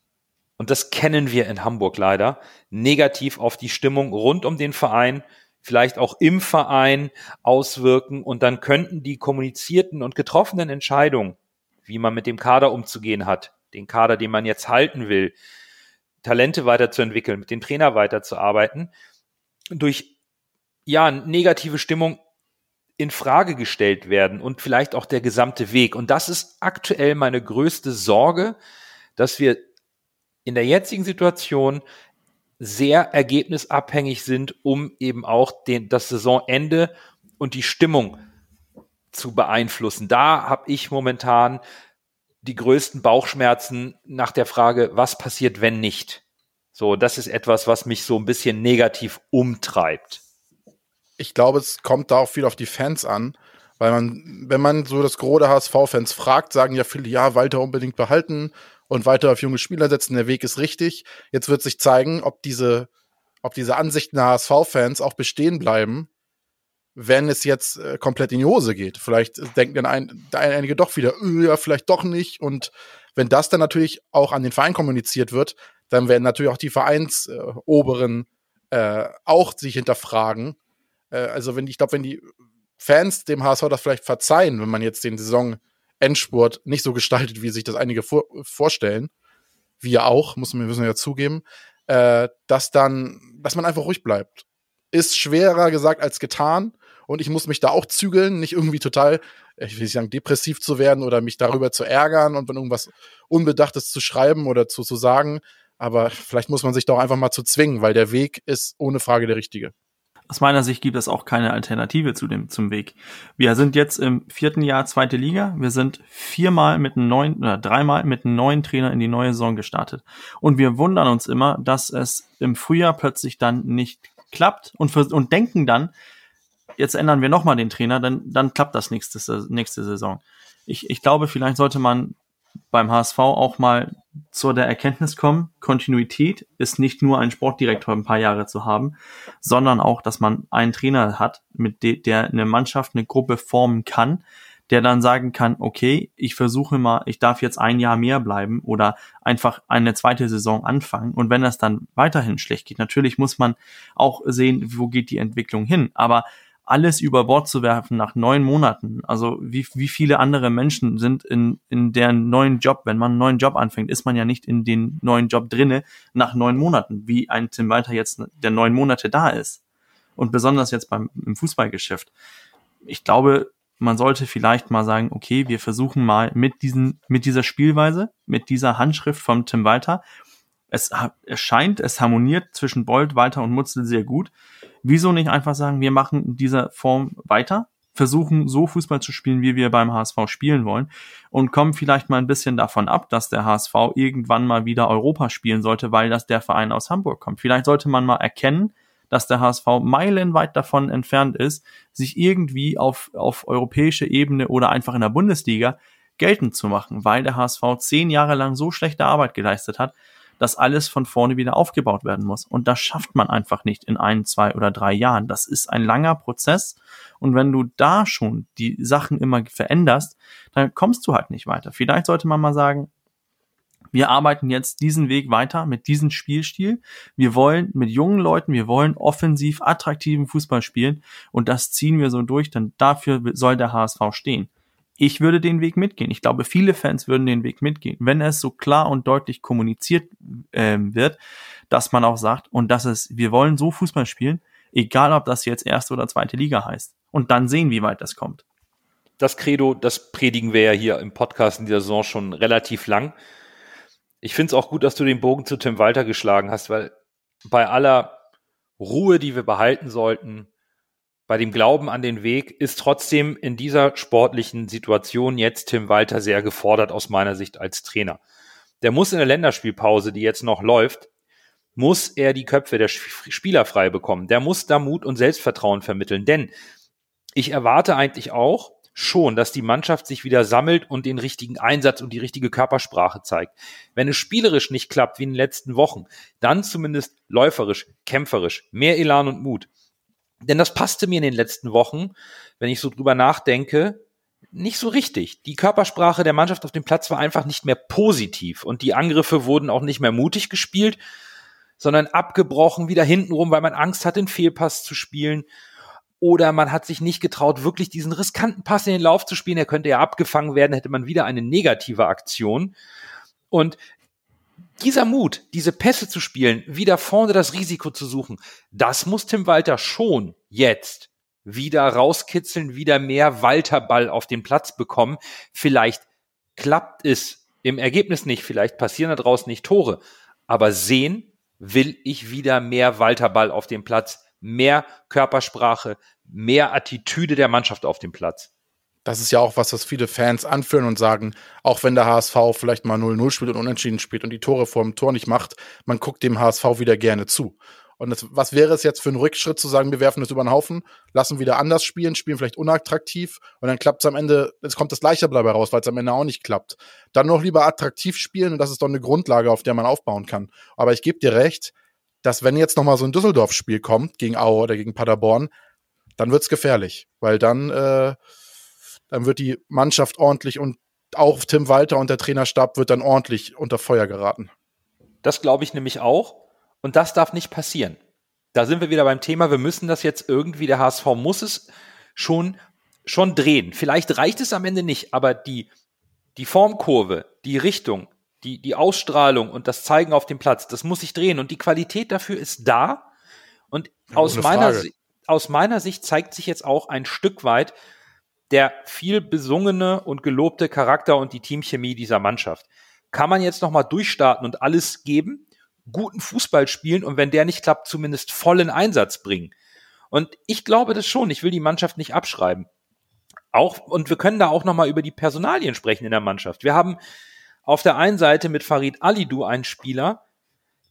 und das kennen wir in Hamburg leider, negativ auf die Stimmung rund um den Verein, vielleicht auch im Verein auswirken und dann könnten die kommunizierten und getroffenen Entscheidungen, wie man mit dem Kader umzugehen hat, den Kader, den man jetzt halten will, Talente weiterzuentwickeln, mit dem Trainer weiterzuarbeiten, durch ja negative Stimmung in Frage gestellt werden und vielleicht auch der gesamte Weg. Und das ist aktuell meine größte Sorge, dass wir in der jetzigen Situation sehr ergebnisabhängig sind, um eben auch den, das Saisonende und die Stimmung zu beeinflussen. Da habe ich momentan die größten Bauchschmerzen nach der Frage, was passiert, wenn nicht? So, das ist etwas, was mich so ein bisschen negativ umtreibt. Ich glaube, es kommt da auch viel auf die Fans an, weil man, wenn man so das Gros der HSV-Fans fragt, sagen ja viele, ja, Walter unbedingt behalten und weiter auf junge Spieler setzen, der Weg ist richtig. Jetzt wird sich zeigen, ob diese, ob diese Ansichten der HSV-Fans auch bestehen bleiben wenn es jetzt äh, komplett in die Hose geht. Vielleicht denken dann ein, einige doch wieder, äh, ja, vielleicht doch nicht. Und wenn das dann natürlich auch an den Verein kommuniziert wird, dann werden natürlich auch die Vereinsoberen äh, auch sich hinterfragen. Äh, also wenn ich glaube, wenn die Fans dem HSV das vielleicht verzeihen, wenn man jetzt den Saison-Endspurt nicht so gestaltet, wie sich das einige vor vorstellen, wir auch, muss man, müssen ja zugeben, äh, dass dann, dass man einfach ruhig bleibt. Ist schwerer gesagt als getan und ich muss mich da auch zügeln, nicht irgendwie total, ich will nicht sagen, depressiv zu werden oder mich darüber zu ärgern und wenn irgendwas Unbedachtes zu schreiben oder zu, zu sagen. Aber vielleicht muss man sich doch einfach mal zu zwingen, weil der Weg ist ohne Frage der richtige. Aus meiner Sicht gibt es auch keine Alternative zu dem, zum Weg. Wir sind jetzt im vierten Jahr zweite Liga. Wir sind viermal mit einem neuen, oder dreimal mit einem neuen Trainer in die neue Saison gestartet. Und wir wundern uns immer, dass es im Frühjahr plötzlich dann nicht klappt und, und denken dann, jetzt ändern wir nochmal den Trainer, dann, dann klappt das nächste, nächste Saison. Ich, ich glaube, vielleicht sollte man beim HSV auch mal zu der Erkenntnis kommen, Kontinuität ist nicht nur ein Sportdirektor ein paar Jahre zu haben, sondern auch, dass man einen Trainer hat, mit de der eine Mannschaft, eine Gruppe formen kann, der dann sagen kann, okay, ich versuche mal, ich darf jetzt ein Jahr mehr bleiben oder einfach eine zweite Saison anfangen. Und wenn das dann weiterhin schlecht geht, natürlich muss man auch sehen, wo geht die Entwicklung hin. Aber alles über Bord zu werfen nach neun Monaten. Also wie, wie viele andere Menschen sind in, in deren neuen Job, wenn man einen neuen Job anfängt, ist man ja nicht in den neuen Job drinne nach neun Monaten, wie ein Tim Walter jetzt der neun Monate da ist. Und besonders jetzt beim im Fußballgeschäft. Ich glaube, man sollte vielleicht mal sagen, okay, wir versuchen mal mit diesen, mit dieser Spielweise, mit dieser Handschrift von Tim Walter. Es, es scheint, es harmoniert zwischen Bolt, Walter und Mutzel sehr gut Wieso nicht einfach sagen, wir machen in dieser Form weiter, versuchen so Fußball zu spielen, wie wir beim HSV spielen wollen und kommen vielleicht mal ein bisschen davon ab, dass der HSV irgendwann mal wieder Europa spielen sollte, weil das der Verein aus Hamburg kommt. Vielleicht sollte man mal erkennen, dass der HSV meilenweit davon entfernt ist, sich irgendwie auf, auf europäische Ebene oder einfach in der Bundesliga geltend zu machen, weil der HSV zehn Jahre lang so schlechte Arbeit geleistet hat, dass alles von vorne wieder aufgebaut werden muss. Und das schafft man einfach nicht in ein, zwei oder drei Jahren. Das ist ein langer Prozess. Und wenn du da schon die Sachen immer veränderst, dann kommst du halt nicht weiter. Vielleicht sollte man mal sagen, wir arbeiten jetzt diesen Weg weiter mit diesem Spielstil. Wir wollen mit jungen Leuten, wir wollen offensiv attraktiven Fußball spielen und das ziehen wir so durch, denn dafür soll der HSV stehen ich würde den Weg mitgehen. Ich glaube, viele Fans würden den Weg mitgehen, wenn es so klar und deutlich kommuniziert äh, wird, dass man auch sagt, und das ist, wir wollen so Fußball spielen, Egal, ob das jetzt erste oder zweite Liga heißt. Und dann sehen, wie weit das kommt. Das Credo, das predigen wir ja hier im Podcast in dieser Saison schon relativ lang. Ich finde es auch gut, dass du den Bogen zu Tim Walter geschlagen hast, weil bei aller Ruhe, die wir behalten sollten, bei dem Glauben an den Weg, ist trotzdem in dieser sportlichen Situation jetzt Tim Walter sehr gefordert aus meiner Sicht als Trainer. Der muss in der Länderspielpause, die jetzt noch läuft, muss er die Köpfe der Spieler frei bekommen. Der muss da Mut und Selbstvertrauen vermitteln. Denn ich erwarte eigentlich auch schon, dass die Mannschaft sich wieder sammelt und den richtigen Einsatz und die richtige Körpersprache zeigt. Wenn es spielerisch nicht klappt wie in den letzten Wochen, dann zumindest läuferisch, kämpferisch, mehr Elan und Mut. Denn das passte mir in den letzten Wochen, wenn ich so drüber nachdenke, nicht so richtig. Die Körpersprache der Mannschaft auf dem Platz war einfach nicht mehr positiv und die Angriffe wurden auch nicht mehr mutig gespielt, sondern abgebrochen, wieder hintenrum, weil man Angst hat, den Fehlpass zu spielen. Oder man hat sich nicht getraut, wirklich diesen riskanten Pass in den Lauf zu spielen. Er könnte ja abgefangen werden, hätte man wieder eine negative Aktion. Und dieser Mut, diese Pässe zu spielen, wieder vorne das Risiko zu suchen, das muss Tim Walter schon jetzt wieder rauskitzeln, wieder mehr Walterball auf den Platz bekommen. Vielleicht klappt es im Ergebnis nicht, vielleicht passieren da draußen nicht Tore, aber sehen will ich wieder mehr Walterball auf dem Platz, mehr Körpersprache, mehr Attitüde der Mannschaft auf dem Platz. Das ist ja auch was, was viele Fans anführen und sagen, auch wenn der HSV vielleicht mal 0-0 spielt und unentschieden spielt und die Tore vor dem Tor nicht macht, man guckt dem HSV wieder gerne zu. Und das, was wäre es jetzt für ein Rückschritt zu sagen, wir werfen das über den Haufen, lassen wieder anders spielen, spielen vielleicht unattraktiv und dann klappt es am Ende, es kommt das gleiche dabei raus, weil es am Ende auch nicht klappt. Dann noch lieber attraktiv spielen und das ist doch eine Grundlage, auf der man aufbauen kann. Aber ich gebe dir recht, dass wenn jetzt nochmal so ein Düsseldorf-Spiel kommt, gegen Aue oder gegen Paderborn, dann wird's gefährlich, weil dann, äh, dann wird die Mannschaft ordentlich und auch Tim Walter und der Trainerstab wird dann ordentlich unter Feuer geraten. Das glaube ich nämlich auch. Und das darf nicht passieren. Da sind wir wieder beim Thema, wir müssen das jetzt irgendwie, der HSV muss es schon, schon drehen. Vielleicht reicht es am Ende nicht, aber die, die Formkurve, die Richtung, die, die Ausstrahlung und das Zeigen auf dem Platz, das muss sich drehen. Und die Qualität dafür ist da. Und ja, aus, meiner, aus meiner Sicht zeigt sich jetzt auch ein Stück weit der viel besungene und gelobte Charakter und die Teamchemie dieser Mannschaft. Kann man jetzt nochmal durchstarten und alles geben? guten Fußball spielen und wenn der nicht klappt, zumindest vollen Einsatz bringen. Und ich glaube das schon. Ich will die Mannschaft nicht abschreiben. Auch, und wir können da auch nochmal über die Personalien sprechen in der Mannschaft. Wir haben auf der einen Seite mit Farid Alidou einen Spieler,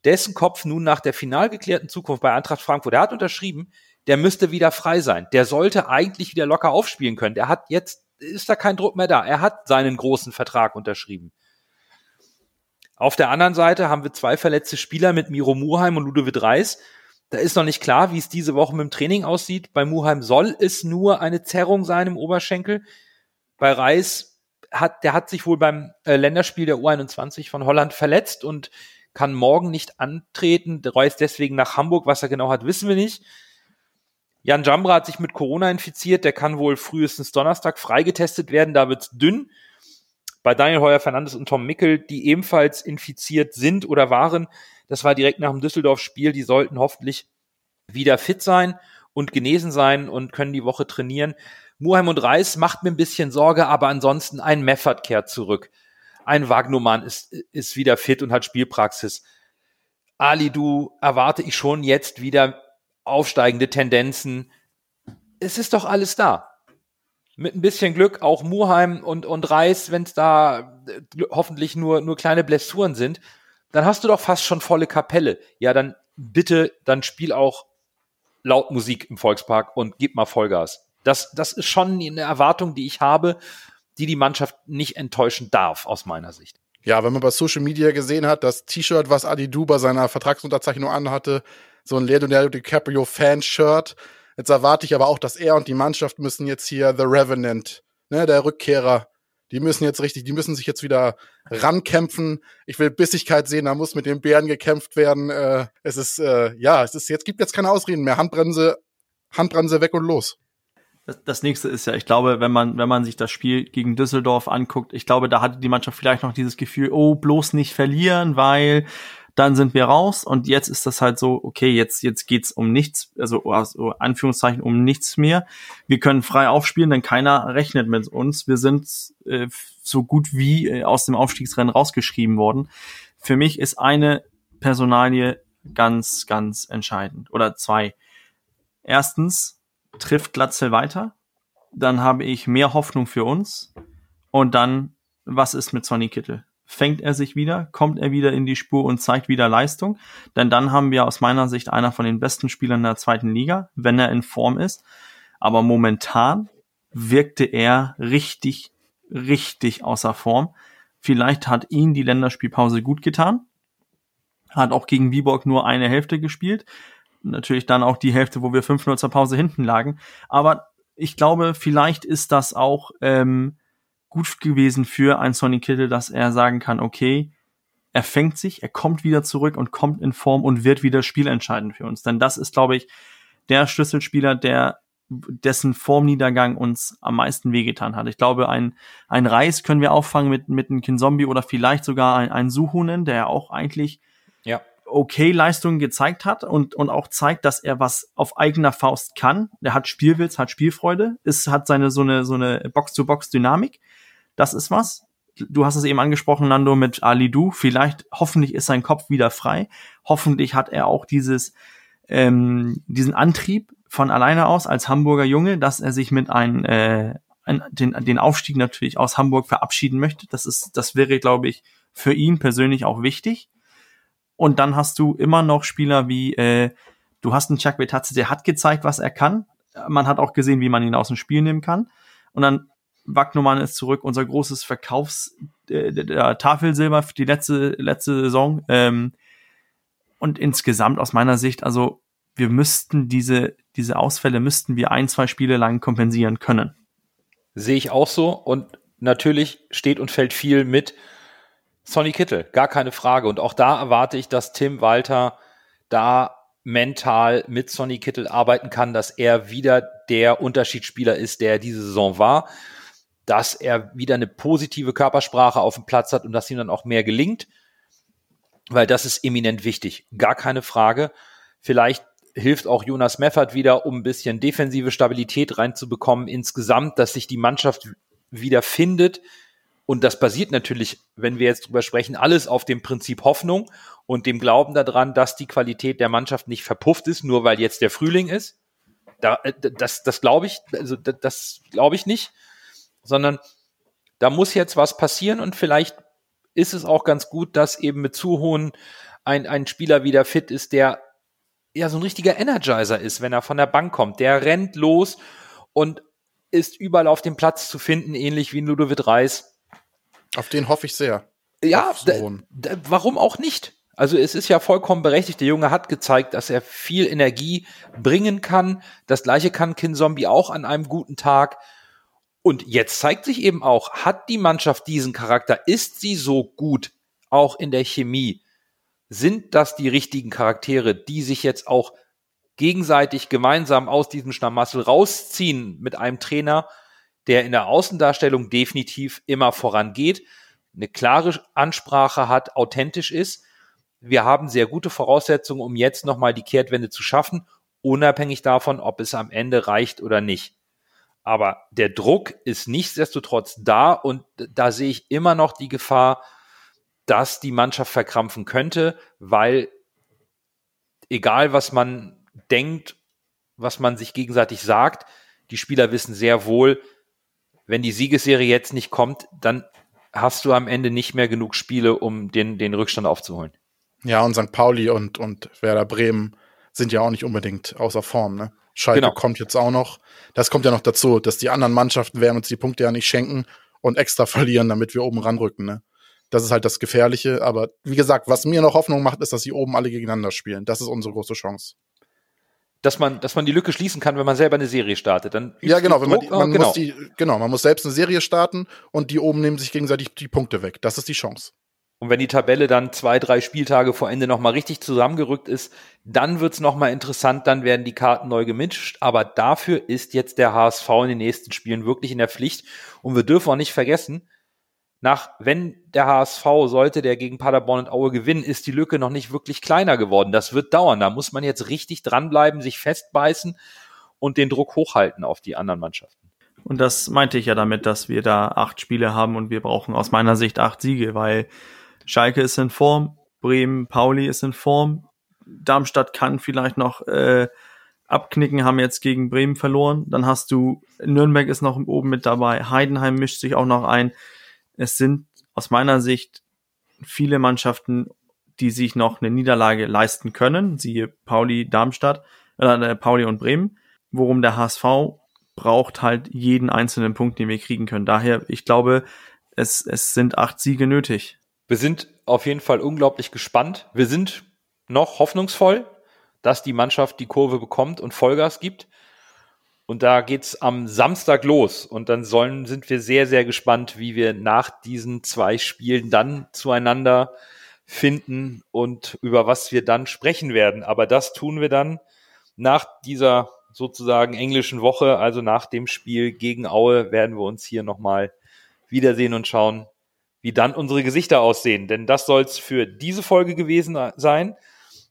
dessen Kopf nun nach der final geklärten Zukunft bei Eintracht Frankfurt, der hat unterschrieben, der müsste wieder frei sein. Der sollte eigentlich wieder locker aufspielen können. Der hat jetzt, ist da kein Druck mehr da. Er hat seinen großen Vertrag unterschrieben. Auf der anderen Seite haben wir zwei verletzte Spieler mit Miro Muheim und Ludovic Reis. Da ist noch nicht klar, wie es diese Woche mit dem Training aussieht. Bei Muheim soll es nur eine Zerrung sein im Oberschenkel. Bei Reis hat, der hat sich wohl beim äh, Länderspiel der U21 von Holland verletzt und kann morgen nicht antreten. Der reist deswegen nach Hamburg. Was er genau hat, wissen wir nicht. Jan Jambra hat sich mit Corona infiziert. Der kann wohl frühestens Donnerstag freigetestet werden. Da wird's dünn bei Daniel Heuer Fernandes und Tom Mickel, die ebenfalls infiziert sind oder waren. Das war direkt nach dem Düsseldorf-Spiel. Die sollten hoffentlich wieder fit sein und genesen sein und können die Woche trainieren. Muheim und Reis macht mir ein bisschen Sorge, aber ansonsten ein Meffert kehrt zurück. Ein Wagnumann ist, ist wieder fit und hat Spielpraxis. Ali, du erwarte ich schon jetzt wieder aufsteigende Tendenzen. Es ist doch alles da mit ein bisschen Glück auch Muheim und, und Reis, wenn es da äh, hoffentlich nur, nur kleine Blessuren sind, dann hast du doch fast schon volle Kapelle. Ja, dann bitte, dann spiel auch laut Musik im Volkspark und gib mal Vollgas. Das, das ist schon eine Erwartung, die ich habe, die die Mannschaft nicht enttäuschen darf, aus meiner Sicht. Ja, wenn man bei Social Media gesehen hat, das T-Shirt, was Adi Du bei seiner Vertragsunterzeichnung anhatte, so ein Leonardo DiCaprio Fanshirt, Jetzt erwarte ich aber auch, dass er und die Mannschaft müssen jetzt hier The Revenant, ne, der Rückkehrer, die müssen jetzt richtig, die müssen sich jetzt wieder rankämpfen. Ich will Bissigkeit sehen, da muss mit den Bären gekämpft werden. Äh, es ist, äh, ja, es ist, jetzt gibt jetzt keine Ausreden mehr. Handbremse, Handbremse weg und los. Das, das nächste ist ja, ich glaube, wenn man, wenn man sich das Spiel gegen Düsseldorf anguckt, ich glaube, da hatte die Mannschaft vielleicht noch dieses Gefühl, oh, bloß nicht verlieren, weil dann sind wir raus und jetzt ist das halt so, okay, jetzt, jetzt geht's um nichts, also, also Anführungszeichen um nichts mehr. Wir können frei aufspielen, denn keiner rechnet mit uns. Wir sind äh, so gut wie äh, aus dem Aufstiegsrennen rausgeschrieben worden. Für mich ist eine Personalie ganz, ganz entscheidend. Oder zwei. Erstens trifft Glatzel weiter. Dann habe ich mehr Hoffnung für uns. Und dann, was ist mit Sonny Kittel? Fängt er sich wieder? Kommt er wieder in die Spur und zeigt wieder Leistung? Denn dann haben wir aus meiner Sicht einer von den besten Spielern der zweiten Liga, wenn er in Form ist. Aber momentan wirkte er richtig, richtig außer Form. Vielleicht hat ihn die Länderspielpause gut getan hat auch gegen Viborg nur eine Hälfte gespielt. Natürlich dann auch die Hälfte, wo wir 5-0 zur Pause hinten lagen. Aber ich glaube, vielleicht ist das auch ähm, gut gewesen für ein Sonny Kittel, dass er sagen kann, okay, er fängt sich, er kommt wieder zurück und kommt in Form und wird wieder spielentscheidend für uns. Denn das ist, glaube ich, der Schlüsselspieler, der dessen Formniedergang uns am meisten wehgetan hat. Ich glaube, ein, ein Reis können wir auffangen mit, mit einem Kinzombie oder vielleicht sogar ein, ein Suhunen, der auch eigentlich ja. okay Leistungen gezeigt hat und, und auch zeigt, dass er was auf eigener Faust kann. Er hat Spielwitz, hat Spielfreude, ist, hat seine so eine, so eine Box-to-Box-Dynamik. Das ist was. Du hast es eben angesprochen, Nando, mit Ali Du. Vielleicht, hoffentlich ist sein Kopf wieder frei. Hoffentlich hat er auch dieses, ähm, diesen Antrieb von alleine aus als Hamburger Junge, dass er sich mit einem, äh, den, den Aufstieg natürlich aus Hamburg verabschieden möchte. Das ist, das wäre, glaube ich, für ihn persönlich auch wichtig. Und dann hast du immer noch Spieler wie, äh, du hast einen Chuck Betatze, der hat gezeigt, was er kann. Man hat auch gesehen, wie man ihn aus dem Spiel nehmen kann. Und dann Wagnumann ist zurück, unser großes Verkaufs äh, der Tafelsilber für die letzte letzte Saison. Ähm, und insgesamt aus meiner Sicht, also wir müssten diese diese Ausfälle müssten wir ein zwei Spiele lang kompensieren können. Sehe ich auch so und natürlich steht und fällt viel mit Sonny Kittel, gar keine Frage. Und auch da erwarte ich, dass Tim Walter da mental mit Sonny Kittel arbeiten kann, dass er wieder der Unterschiedsspieler ist, der diese Saison war, dass er wieder eine positive Körpersprache auf dem Platz hat und dass ihm dann auch mehr gelingt, weil das ist eminent wichtig. Gar keine Frage. Vielleicht hilft auch Jonas Meffert wieder, um ein bisschen defensive Stabilität reinzubekommen insgesamt, dass sich die Mannschaft wieder findet, und das basiert natürlich, wenn wir jetzt drüber sprechen, alles auf dem Prinzip Hoffnung und dem Glauben daran, dass die Qualität der Mannschaft nicht verpufft ist, nur weil jetzt der Frühling ist. Da, äh, das, das glaube ich, also das, das glaube ich nicht, sondern da muss jetzt was passieren und vielleicht ist es auch ganz gut, dass eben mit Zuhohen ein, ein Spieler wieder fit ist, der ja so ein richtiger Energizer ist, wenn er von der Bank kommt. Der rennt los und ist überall auf dem Platz zu finden, ähnlich wie Ludovic Reis auf den hoffe ich sehr. Ja, warum auch nicht? Also es ist ja vollkommen berechtigt. Der Junge hat gezeigt, dass er viel Energie bringen kann. Das gleiche kann Kin Zombie auch an einem guten Tag. Und jetzt zeigt sich eben auch, hat die Mannschaft diesen Charakter? Ist sie so gut? Auch in der Chemie? Sind das die richtigen Charaktere, die sich jetzt auch gegenseitig gemeinsam aus diesem Schlamassel rausziehen mit einem Trainer, der in der Außendarstellung definitiv immer vorangeht, eine klare Ansprache hat, authentisch ist. Wir haben sehr gute Voraussetzungen, um jetzt nochmal die Kehrtwende zu schaffen, unabhängig davon, ob es am Ende reicht oder nicht. Aber der Druck ist nichtsdestotrotz da und da sehe ich immer noch die Gefahr, dass die Mannschaft verkrampfen könnte, weil egal was man denkt, was man sich gegenseitig sagt, die Spieler wissen sehr wohl, wenn die Siegesserie jetzt nicht kommt, dann hast du am Ende nicht mehr genug Spiele, um den, den Rückstand aufzuholen. Ja, und St. Pauli und, und Werder Bremen sind ja auch nicht unbedingt außer Form, ne? Schalke genau. kommt jetzt auch noch. Das kommt ja noch dazu, dass die anderen Mannschaften werden uns die Punkte ja nicht schenken und extra verlieren, damit wir oben ranrücken, ne? Das ist halt das Gefährliche. Aber wie gesagt, was mir noch Hoffnung macht, ist, dass sie oben alle gegeneinander spielen. Das ist unsere große Chance dass man, dass man die Lücke schließen kann, wenn man selber eine Serie startet. Dann ja, genau, man, die, man genau. muss die, genau, man muss selbst eine Serie starten und die oben nehmen sich gegenseitig die Punkte weg. Das ist die Chance. Und wenn die Tabelle dann zwei, drei Spieltage vor Ende nochmal richtig zusammengerückt ist, dann wird's nochmal interessant, dann werden die Karten neu gemischt. Aber dafür ist jetzt der HSV in den nächsten Spielen wirklich in der Pflicht. Und wir dürfen auch nicht vergessen, nach, wenn der HSV sollte, der gegen Paderborn und Aue gewinnen, ist die Lücke noch nicht wirklich kleiner geworden. Das wird dauern. Da muss man jetzt richtig dranbleiben, sich festbeißen und den Druck hochhalten auf die anderen Mannschaften. Und das meinte ich ja damit, dass wir da acht Spiele haben und wir brauchen aus meiner Sicht acht Siege, weil Schalke ist in Form, Bremen, Pauli ist in Form, Darmstadt kann vielleicht noch äh, abknicken, haben jetzt gegen Bremen verloren. Dann hast du Nürnberg ist noch oben mit dabei, Heidenheim mischt sich auch noch ein. Es sind aus meiner Sicht viele Mannschaften, die sich noch eine Niederlage leisten können, siehe Pauli, Darmstadt, äh, Pauli und Bremen, worum der HSV braucht halt jeden einzelnen Punkt, den wir kriegen können. Daher, ich glaube, es, es sind acht Siege nötig. Wir sind auf jeden Fall unglaublich gespannt. Wir sind noch hoffnungsvoll, dass die Mannschaft die Kurve bekommt und Vollgas gibt. Und da geht's am Samstag los. Und dann sollen, sind wir sehr, sehr gespannt, wie wir nach diesen zwei Spielen dann zueinander finden und über was wir dann sprechen werden. Aber das tun wir dann nach dieser sozusagen englischen Woche, also nach dem Spiel gegen Aue, werden wir uns hier nochmal wiedersehen und schauen, wie dann unsere Gesichter aussehen. Denn das soll's für diese Folge gewesen sein.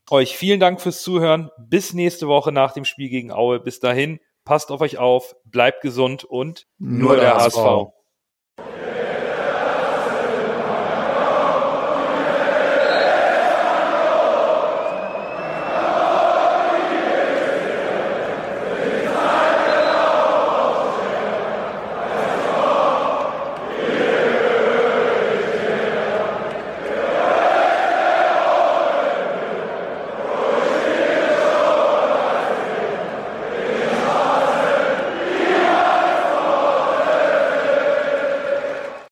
Euch vielen Dank fürs Zuhören. Bis nächste Woche nach dem Spiel gegen Aue. Bis dahin, passt auf euch auf, bleibt gesund und nur, nur der, der HSV. HSV.